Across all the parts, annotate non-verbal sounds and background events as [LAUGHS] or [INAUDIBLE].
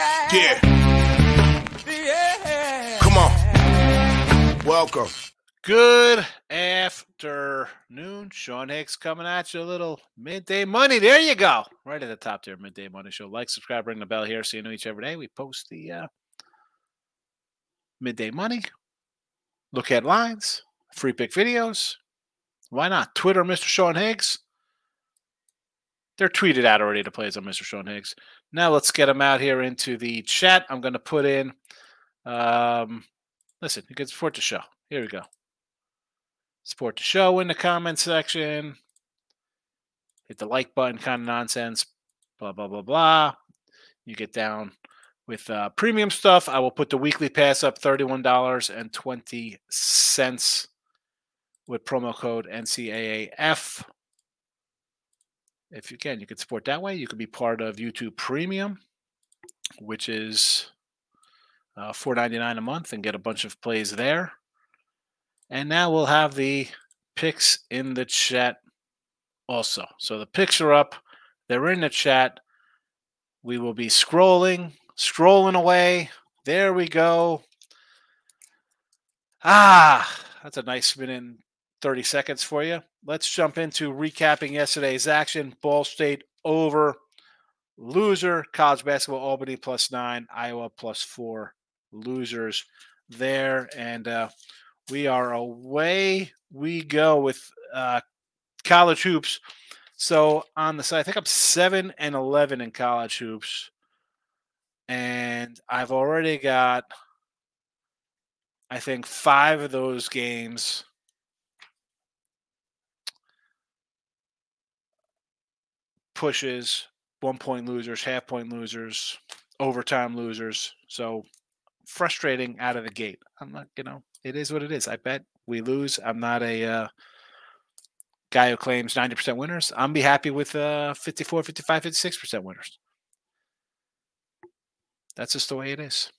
Yeah. Yeah. Yeah. Come on. Welcome. Good afternoon. Sean Higgs coming at you a little midday money. There you go. Right at the top there, midday money show. Like, subscribe, ring the bell here so you know each every day. We post the uh, midday money. Look at lines, free pick videos. Why not? Twitter, Mr. Sean Higgs. They're tweeted out already to plays on Mr. Sean Higgs. Now let's get them out here into the chat. I'm going to put in. Um, listen, you can support the show. Here we go. Support the show in the comment section. Hit the like button, kind of nonsense. Blah blah blah blah. You get down with uh, premium stuff. I will put the weekly pass up thirty-one dollars and twenty cents with promo code NCAAF. If you can, you can support that way. You can be part of YouTube Premium, which is uh, four ninety nine a month, and get a bunch of plays there. And now we'll have the picks in the chat also. So the picks are up, they're in the chat. We will be scrolling, scrolling away. There we go. Ah, that's a nice minute and 30 seconds for you. Let's jump into recapping yesterday's action. Ball State over, loser, college basketball, Albany plus nine, Iowa plus four, losers there. And uh, we are away we go with uh, college hoops. So on the side, I think I'm seven and eleven in college hoops, and I've already got, I think, five of those games. Pushes, one point losers, half point losers, overtime losers. So frustrating out of the gate. I'm not, you know, it is what it is. I bet we lose. I'm not a uh, guy who claims 90% winners. I'm be happy with uh, 54, 55, 56% winners. That's just the way it is.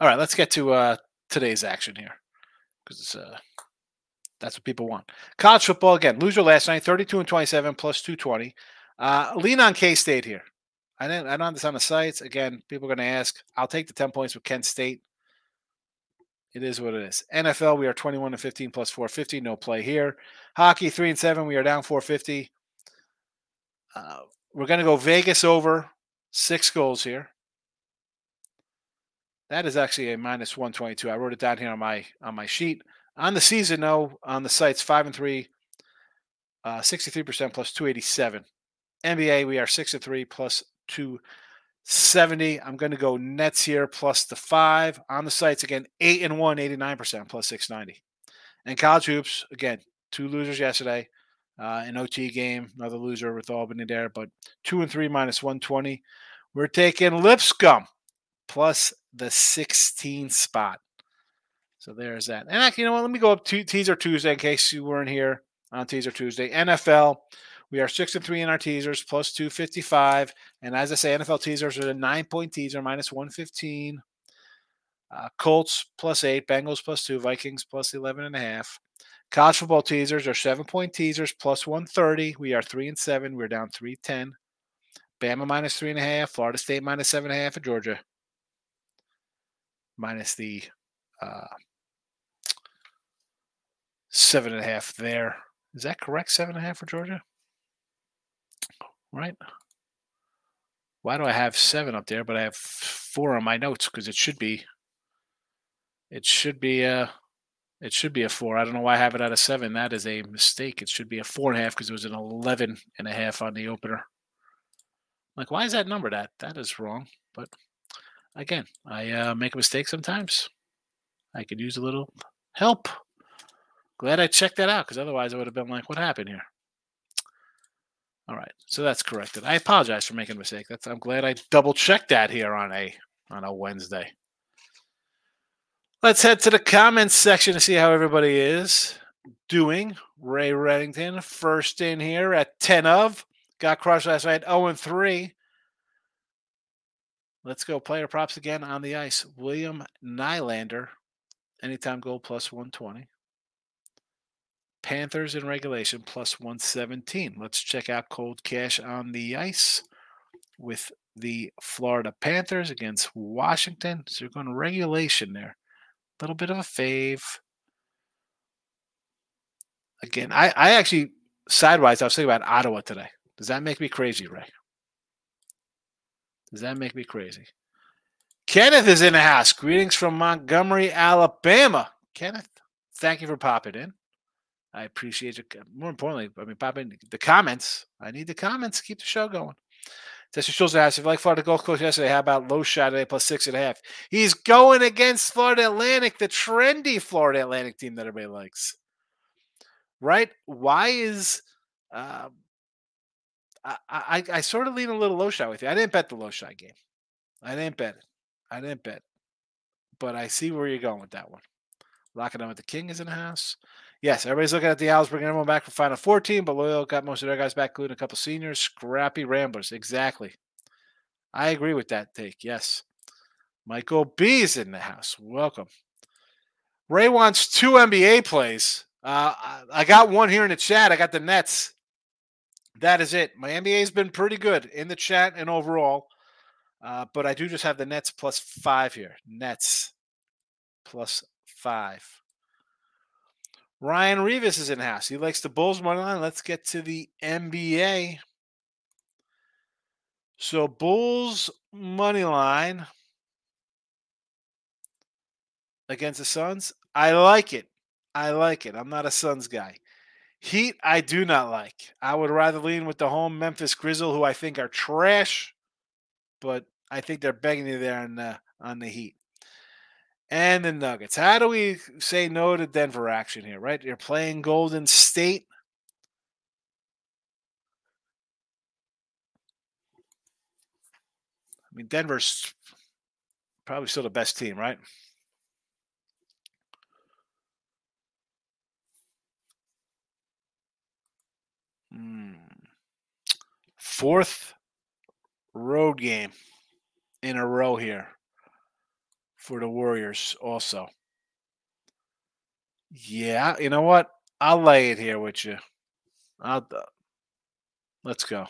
All right, let's get to uh, today's action here because uh, that's what people want. College football again. Loser last night, 32 and 27 plus 220. Uh, lean on K State here. I didn't. I don't have this on the sites. Again, people are going to ask. I'll take the 10 points with Kent State. It is what it is. NFL, we are 21 and 15 plus 450. No play here. Hockey, 3 and 7. We are down 450. Uh, we're going to go Vegas over six goals here. That is actually a minus 122. I wrote it down here on my on my sheet. On the season, though, on the sites, 5 and 3, uh, 63% plus 287. NBA, we are 6 and 3 plus 270. I'm going to go Nets here plus the 5. On the sites, again, 8 and 1, 89% plus 690. And college hoops, again, two losers yesterday. Uh, an OT game, another loser with Albany there, but 2 and 3 minus 120. We're taking Lipscomb plus the 16 spot. So there's that. And actually, you know what? Let me go up to teaser Tuesday in case you weren't here on teaser Tuesday. NFL, we are six and three in our teasers, plus 255. And as I say, NFL teasers are a nine point teaser, minus 115. Uh, Colts plus eight, Bengals plus two, Vikings plus 11 and a half. College football teasers are seven point teasers, plus 130. We are three and seven. We're down 310. Bama minus three and a half, Florida State minus seven and a half, and Georgia minus the uh, seven and a half there. Is that correct? Seven and a half for Georgia? Right? Why do I have seven up there, but I have four on my notes? Because it should be it should be a it should be a four. I don't know why I have it at a seven. That is a mistake. It should be a four and a half because it was an 11 and a half on the opener. Like, why is that number that? That is wrong. But again, I uh, make a mistake sometimes. I could use a little help. Glad I checked that out because otherwise I would have been like, what happened here? All right, so that's corrected. I apologize for making a mistake. That's I'm glad I double checked that here on a on a Wednesday. Let's head to the comments section to see how everybody is doing. Ray Reddington, first in here at 10 of. Got crushed last night, 0 and 3. Let's go player props again on the ice. William Nylander, anytime goal plus 120. Panthers in regulation plus 117. Let's check out cold cash on the ice with the Florida Panthers against Washington. So you're going regulation there. A little bit of a fave. Again, I, I actually, sidewise, I was thinking about Ottawa today. Does that make me crazy, Ray? Does that make me crazy? Kenneth is in the house. Greetings from Montgomery, Alabama. Kenneth, thank you for popping in. I appreciate it. More importantly, I mean, popping the comments. I need the comments. to Keep the show going. Jesse Schultz asks, if you like Florida Gulf Coast yesterday, how about low shot today plus six and a half? He's going against Florida Atlantic, the trendy Florida Atlantic team that everybody likes. Right? Why is um, I, I, I sort of lean a little low shot with you. I didn't bet the low shot game. I didn't bet it. I didn't bet. But I see where you're going with that one. Locking on with the King is in the house. Yes, everybody's looking at the Owls bringing everyone back for Final 14, but Loyola got most of their guys back, including a couple seniors. Scrappy Ramblers. Exactly. I agree with that take. Yes. Michael B is in the house. Welcome. Ray wants two NBA plays. Uh, I got one here in the chat. I got the Nets. That is it. My NBA has been pretty good in the chat and overall. Uh, but I do just have the Nets plus five here. Nets plus five. Ryan Rivas is in house. He likes the Bulls money line. Let's get to the NBA. So Bulls money line against the Suns. I like it. I like it. I'm not a Suns guy. Heat, I do not like. I would rather lean with the home Memphis Grizzle, who I think are trash, but I think they're begging you there on the on the Heat and the Nuggets. How do we say no to Denver action here, right? You're playing Golden State. I mean, Denver's probably still the best team, right? Hmm. Fourth road game in a row here for the Warriors also. Yeah, you know what? I'll lay it here with you. I'll uh, let's go.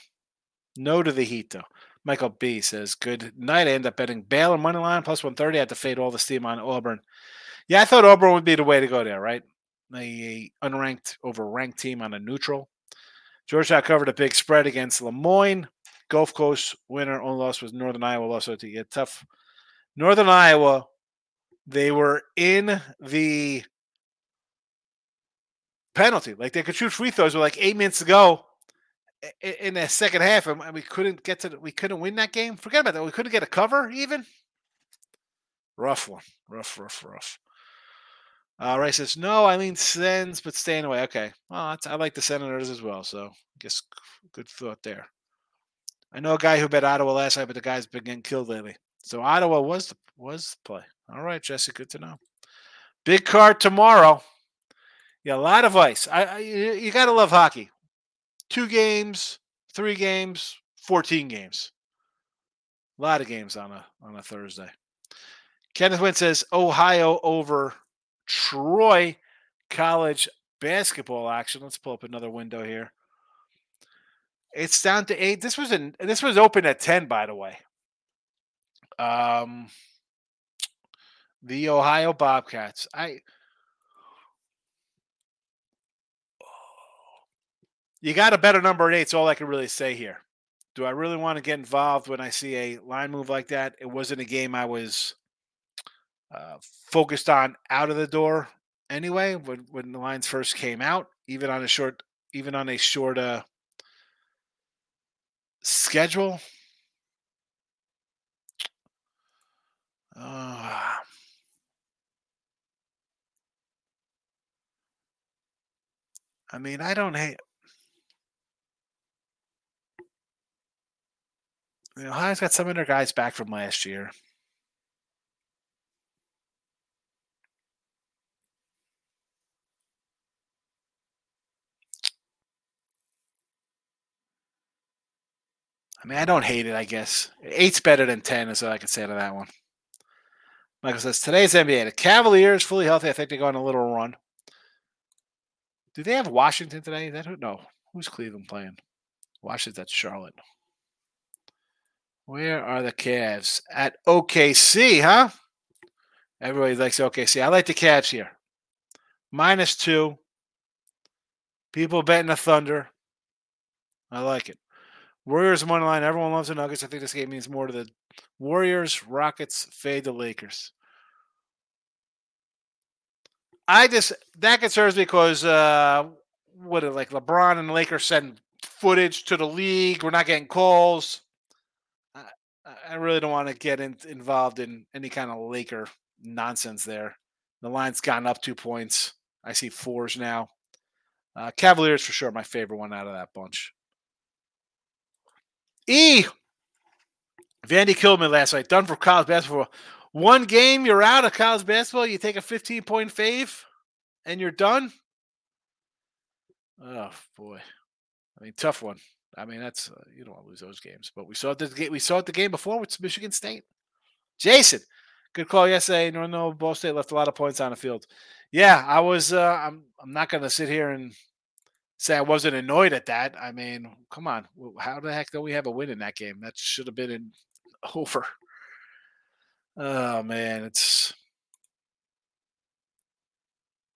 No to the Heat though. Michael B says, "Good night." I end up betting Baylor money line plus one thirty. I had to fade all the steam on Auburn. Yeah, I thought Auburn would be the way to go there, right? A unranked over ranked team on a neutral. Georgetown covered a big spread against Le Moyne. Gulf Coast winner only loss was Northern Iowa. Also to get tough Northern Iowa, they were in the penalty. Like they could shoot free throws with like eight minutes to go in the second half, and we couldn't get to. The, we couldn't win that game. Forget about that. We couldn't get a cover even. Rough one. Rough, rough, rough. Uh, Ray says no. Eileen sends, but staying away. Okay. Well, I like the Senators as well. So I guess good thought there. I know a guy who bet Ottawa last night, but the guy's been getting killed lately. So Ottawa was the, was the play. All right, Jesse, good to know. Big card tomorrow. Yeah, a lot of ice. I, I you got to love hockey. Two games, three games, fourteen games. A lot of games on a on a Thursday. Kenneth Wynn says Ohio over Troy college basketball action. Let's pull up another window here. It's down to eight. This was an this was open at ten, by the way. Um, the Ohio Bobcats. I you got a better number eight. That's all I can really say here. Do I really want to get involved when I see a line move like that? It wasn't a game I was uh, focused on out of the door anyway. When when the lines first came out, even on a short, even on a short uh, schedule. Uh, I mean, I don't hate. You know, Ohio's got some of their guys back from last year. I mean, I don't hate it, I guess. Eight's better than 10, is all I can say to that one. Michael says, today's NBA. The Cavaliers, fully healthy. I think they go on a little run. Do they have Washington today? That who? No. Who's Cleveland playing? Washington's at Charlotte. Where are the Cavs? At OKC, huh? Everybody likes OKC. I like the Cavs here. Minus two. People betting the Thunder. I like it. Warriors money line. Everyone loves the Nuggets. I think this game means more to the Warriors. Rockets fade the Lakers. I just that concerns me because uh, what like LeBron and the Lakers send footage to the league. We're not getting calls. I, I really don't want to get in, involved in any kind of Laker nonsense there. The line's gotten up two points. I see fours now. Uh, Cavaliers for sure, my favorite one out of that bunch. E. Vandy killed me last night. Done for college basketball. One game, you're out of college basketball. You take a 15 point fave, and you're done. Oh boy, I mean, tough one. I mean, that's uh, you don't want to lose those games, but we saw it the we saw it the game before with Michigan State. Jason, good call yesterday. No, no, Ball State left a lot of points on the field. Yeah, I was. Uh, I'm. I'm not going to sit here and say I wasn't annoyed at that. I mean, come on, how the heck don't we have a win in that game? That should have been in, [LAUGHS] over. Oh man, it's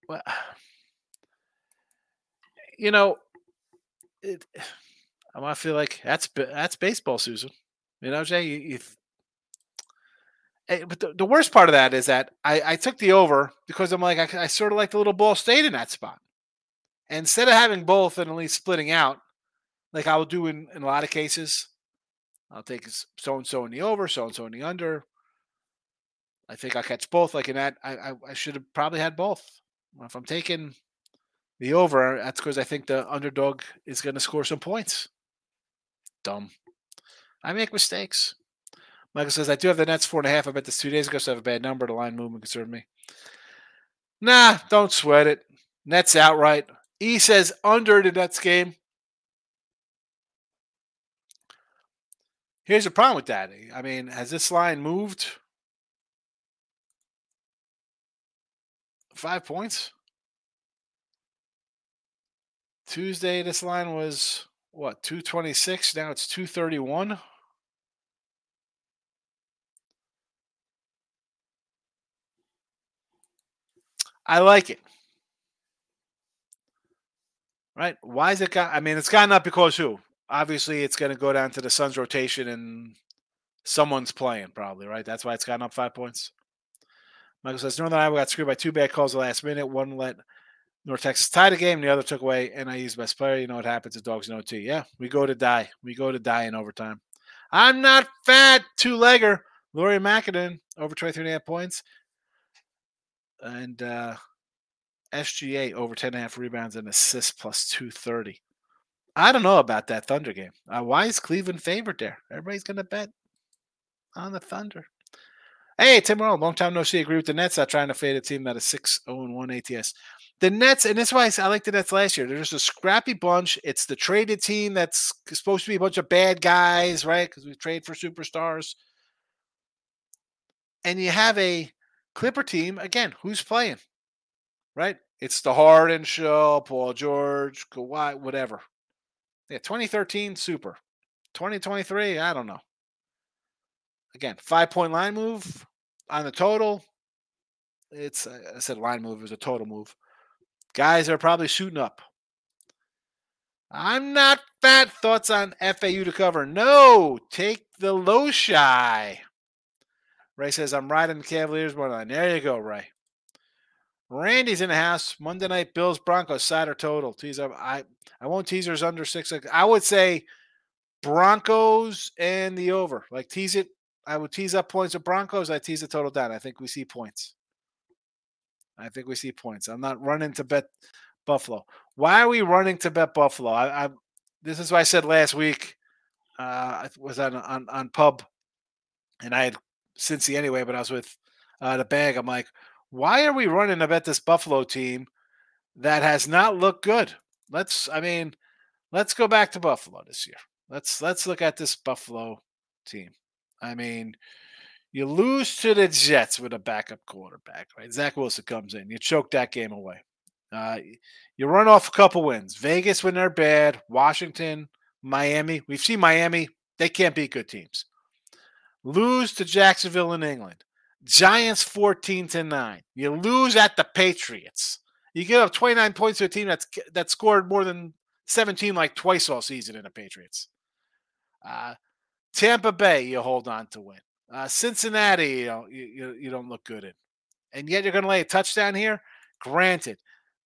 well, you know, it, I feel like that's that's baseball, Susan. You know, Jay, you, you but the, the, worst part of that is that I, I took the over because I'm like I, I sort of like the little Ball State in that spot. And instead of having both and at least splitting out, like I will do in, in a lot of cases, I'll take so and so in the over, so and so in the under. I think I'll catch both. Like in that, I, I, I should have probably had both. If I'm taking the over, that's because I think the underdog is going to score some points. Dumb. I make mistakes. Michael says, I do have the Nets four and a half. I bet this two days ago, so I have a bad number. The line movement concerned me. Nah, don't sweat it. Nets outright. E says under the Nets game. Here's the problem with that. I mean, has this line moved? Five points? Tuesday, this line was what, 226? Now it's 231. I like it. Right? Why is it got? I mean, it's gotten up because who? Obviously, it's going to go down to the Suns' rotation and someone's playing, probably, right? That's why it's gotten up five points. Michael says Northern Iowa got screwed by two bad calls the last minute. One let North Texas tie the game, the other took away NIU's best player. You know what happens to dogs in OT. Yeah, we go to die. We go to die in overtime. I'm not fat, two legger. Lauri Markkanen over 23 and a half points. And uh, SGA over 10 and a half rebounds and assists plus 230. I don't know about that Thunder game. Uh, why is Cleveland favored there? Everybody's going to bet on the Thunder. Hey, Tim Roll, long time no see. Agree with the Nets. Not trying to fade a team that is 6 0 1 ATS. The Nets, and that's why I like the Nets last year. They're just a scrappy bunch. It's the traded team that's supposed to be a bunch of bad guys, right? Because we trade for superstars. And you have a Clipper team, again, who's playing? right? It's the Harden show, Paul George, Kawhi, whatever. Yeah, 2013, super. 2023, I don't know. Again, five point line move on the total. It's, uh, I said line move is a total move. Guys are probably shooting up. I'm not fat. Thoughts on FAU to cover? No, take the low shy. Ray says, I'm riding the Cavaliers more line. There you go, Ray. Randy's in the house. Monday night Bills Broncos side or total. Teaser. I I won't teasers under six. I would say Broncos and the over. Like tease it. I would tease up points with Broncos. I tease the total down. I think we see points. I think we see points. I'm not running to bet Buffalo. Why are we running to bet Buffalo? I, I this is what I said last week. Uh, I was on on on pub, and I had Cincy anyway, but I was with uh, the bag. I'm like, why are we running to bet this Buffalo team that has not looked good? Let's, I mean, let's go back to Buffalo this year. Let's let's look at this Buffalo team. I mean, you lose to the Jets with a backup quarterback, right? Zach Wilson comes in, you choke that game away. Uh, you run off a couple wins. Vegas when they're bad, Washington, Miami. We've seen Miami; they can't beat good teams. lose to Jacksonville in England. Giants 14 to 9. You lose at the Patriots. You give up 29 points to a team that's that scored more than 17 like twice all season in the Patriots. Uh, Tampa Bay, you hold on to win. Uh, Cincinnati, you, know, you, you, you don't look good in. And yet you're going to lay a touchdown here? Granted,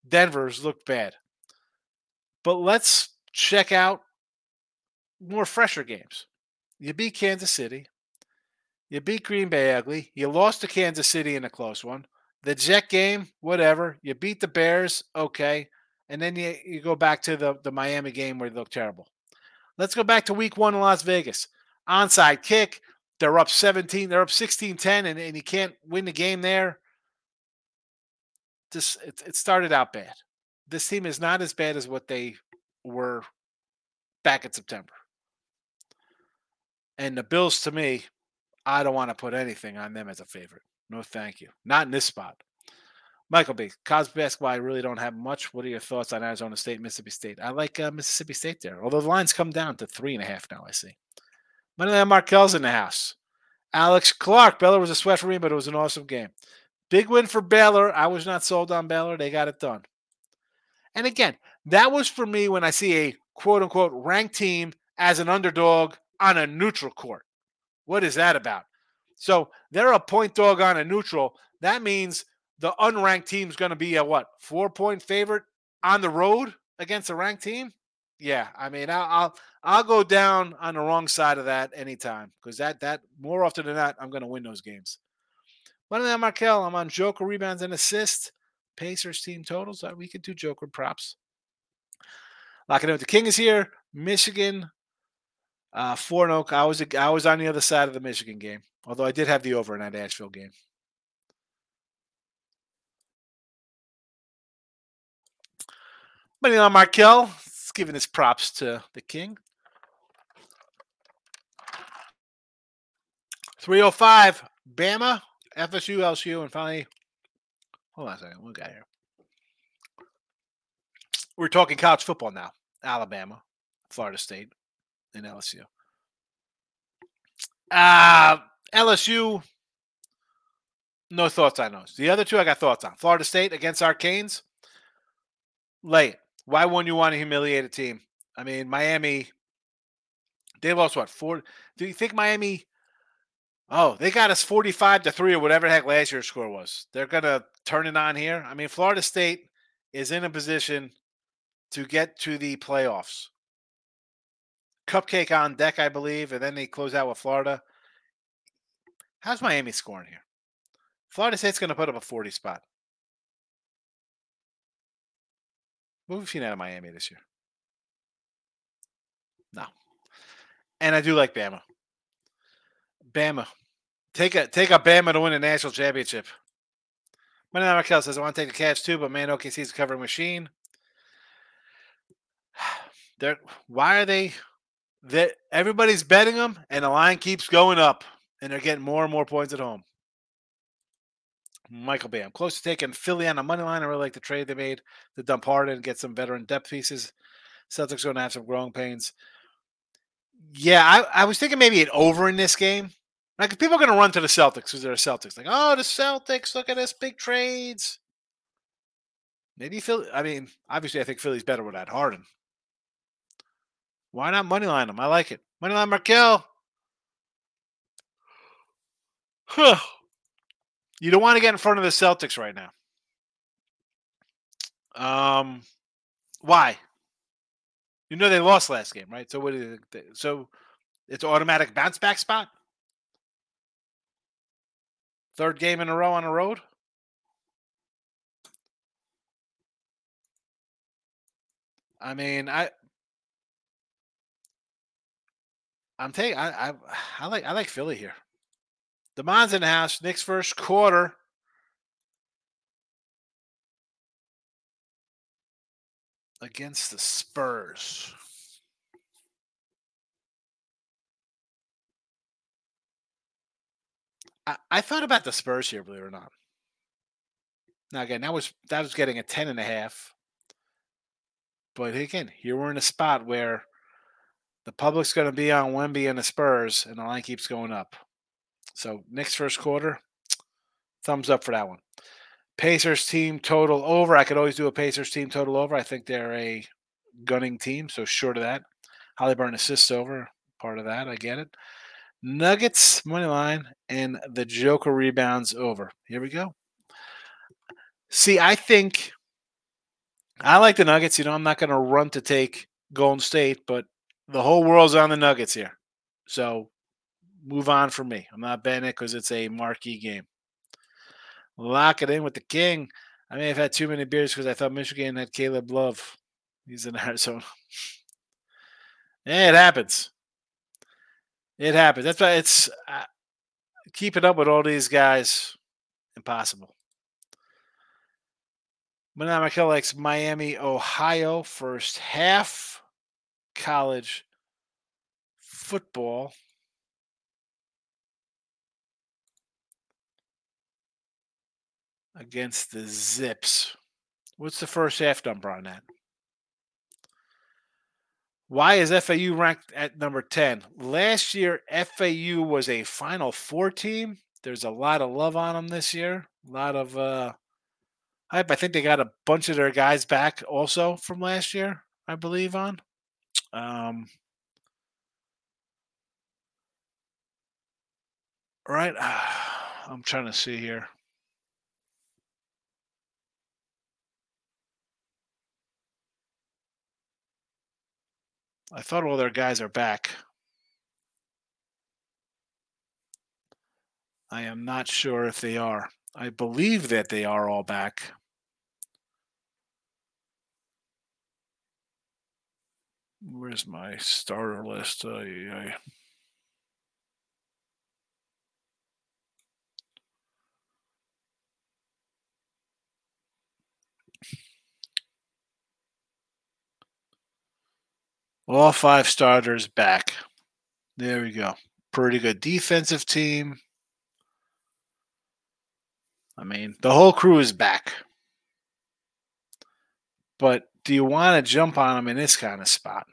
Denver's looked bad. But let's check out more fresher games. You beat Kansas City. You beat Green Bay ugly. You lost to Kansas City in a close one. The Jet game, whatever. You beat the Bears, okay. And then you, you go back to the, the Miami game where they look terrible. Let's go back to week one in Las Vegas. Onside kick. They're up 17, they're up 16 10, and, and you can't win the game there. Just it, it started out bad. This team is not as bad as what they were back in September. And the Bills, to me, I don't want to put anything on them as a favorite. No, thank you. Not in this spot. Michael B. College basketball, I really don't have much. What are your thoughts on Arizona State, Mississippi State? I like uh, Mississippi State there, although the lines come down to three and a half now, I see. Moneyline Markel's in the house. Alex Clark. Baylor was a sweat for me, but it was an awesome game. Big win for Baylor. I was not sold on Baylor. They got it done. And again, that was for me when I see a quote unquote ranked team as an underdog on a neutral court. What is that about? So they're a point dog on a neutral. That means the unranked team is going to be a what four point favorite on the road against a ranked team. Yeah, I mean, I'll, I'll I'll go down on the wrong side of that anytime because that that more often than not, I'm going to win those games. But then Markel, I'm on Joker rebounds and assists. Pacers team totals. Uh, we could do Joker props. Locking in with the King is here. Michigan, uh, four and I was I was on the other side of the Michigan game, although I did have the over in that Asheville game. Money on Markel. Giving his props to the King. 305, Bama, FSU, LSU, and finally, hold on a second. What we got here? We're talking college football now. Alabama, Florida State, and LSU. Uh, LSU, no thoughts on those. The other two I got thoughts on. Florida State against Arcanes, lay it. Why wouldn't you want to humiliate a team? I mean, Miami, they lost what? Four? Do you think Miami? Oh, they got us 45 to 3 or whatever the heck last year's score was. They're going to turn it on here. I mean, Florida State is in a position to get to the playoffs. Cupcake on deck, I believe, and then they close out with Florida. How's Miami scoring here? Florida State's going to put up a 40 spot. What have we seen out of Miami this year? No. And I do like Bama. Bama. Take a take a Bama to win a national championship. Money Raquel says I want to take the catch too, but man, OKC is a covering machine. [SIGHS] They're why are they that everybody's betting them and the line keeps going up and they're getting more and more points at home. Michael Bay. I'm close to taking Philly on the money line. I really like the trade they made to dump Harden and get some veteran depth pieces. Celtics going to have some growing pains. Yeah, I, I was thinking maybe an over in this game. Like people are going to run to the Celtics because they're Celtics. Like, oh, the Celtics, look at this big trades. Maybe Philly. I mean, obviously, I think Philly's better without Harden. Why not moneyline them? I like it. Moneyline Markel. [SIGHS] Huh. You don't want to get in front of the Celtics right now. Um, why? You know they lost last game, right? So what? Do you, so it's automatic bounce back spot. Third game in a row on the road. I mean, I I'm taking I, I I like I like Philly here. Demond's in the house. Knicks first quarter. Against the Spurs. I, I thought about the Spurs here, believe it or not. Now again, that was that was getting a ten and a half. But again, here we're in a spot where the public's going to be on Wemby and the Spurs, and the line keeps going up. So Knicks first quarter, thumbs up for that one. Pacers team total over. I could always do a Pacers team total over. I think they're a gunning team, so short of that. Haliburton assists over, part of that. I get it. Nuggets money line and the Joker rebounds over. Here we go. See, I think I like the Nuggets. You know, I'm not going to run to take Golden State, but the whole world's on the Nuggets here. So move on for me. I'm not betting it because it's a marquee game. Lock it in with the King. I may have had too many beers because I thought Michigan had Caleb Love. He's in [LAUGHS] Arizona. yeah, it happens. It happens. That's why it's uh, keeping up with all these guys impossible. Manamakel likes Miami, Ohio, first half college football. Against the Zips. What's the first half number on that? Why is FAU ranked at number 10? Last year, FAU was a Final Four team. There's a lot of love on them this year. A lot of uh, hype. I think they got a bunch of their guys back also from last year, I believe, on. Um, right. [SIGHS] I'm trying to see here. I thought all their guys are back. I am not sure if they are. I believe that they are all back. Where's my starter list? Uh, yeah. All five starters back. There we go. Pretty good defensive team. I mean, the whole crew is back. But do you want to jump on them in this kind of spot?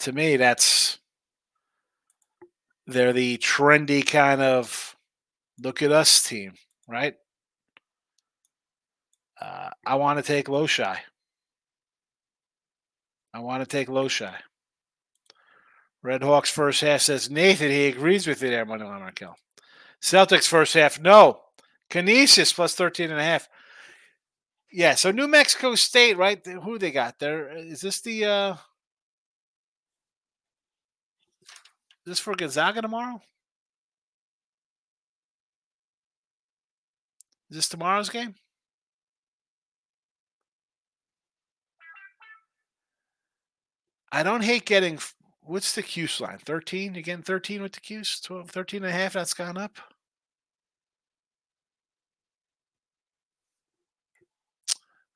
To me, that's they're the trendy kind of look at us team, right? Uh, I want to take Lowshy. I want to take Lowshy. Red Hawks first half says Nathan. He agrees with it there, Money Markel. Celtics first half, no. Canisius plus 13 and a half. Yeah, so New Mexico State, right? Who they got there? Is this the uh is this for Gonzaga tomorrow? Is this tomorrow's game? I don't hate getting what's the Cuse line? 13? You getting 13 with the Cuse? 12, 13 and a half? That's gone up.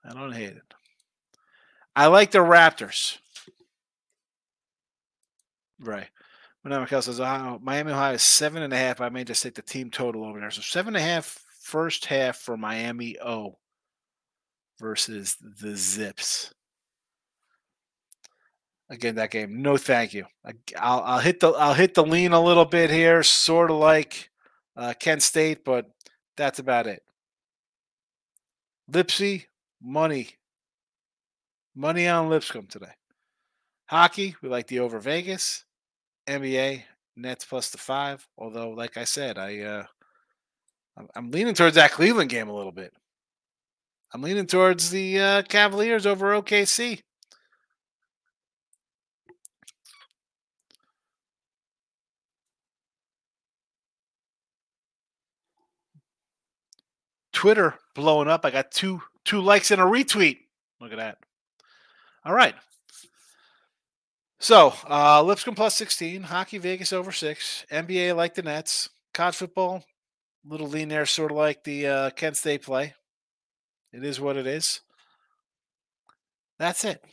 I don't hate it. I like the Raptors. Right. When Michael says Ohio, Miami, Ohio is seven and a half. I may just take the team total over there. So seven and a half first half for Miami O versus the Zips again that game. No, thank you. I, will I'll hit the I'll hit the lean a little bit here, sort of like uh, Kent State, but that's about it. Lipsy money, money on Lipscomb today. Hockey, we like the over Vegas. NBA Nets plus the five. Although, like I said, I uh, I'm leaning towards that Cleveland game a little bit. I'm leaning towards the uh, Cavaliers over OKC. Twitter blowing up. I got two two likes and a retweet. Look at that. All right. So uh Lipscomb plus 16, hockey Vegas over six, NBA like the Nets, college football, little lean there, sort of like the uh, Kent State play. It is what it is. That's it.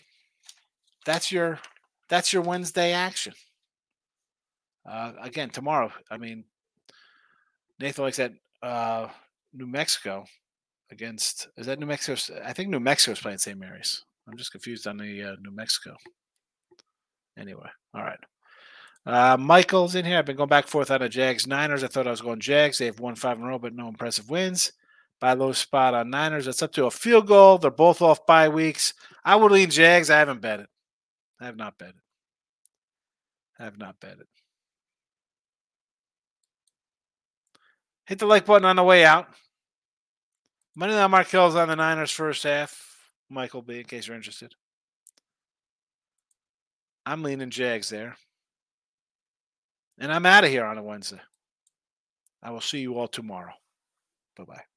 That's your that's your Wednesday action. Uh, again, tomorrow. I mean, Nathan likes that uh, New Mexico against is that New Mexico? I think New Mexico is playing St. Mary's. I'm just confused on the uh, New Mexico. Anyway, all right. Uh, Michael's in here. I've been going back and forth on the Jags Niners. I thought I was going Jags. They've won five in a row, but no impressive wins. Buy low spot on Niners. That's up to a field goal. They're both off bye weeks. I would lean Jags. I haven't bet it. I have not bet it. I have not bet it. Hit the like button on the way out. Money line Markel's on the Niners first half. Michael B, in case you're interested. I'm leaning Jags there. And I'm out of here on a Wednesday. I will see you all tomorrow. Bye bye.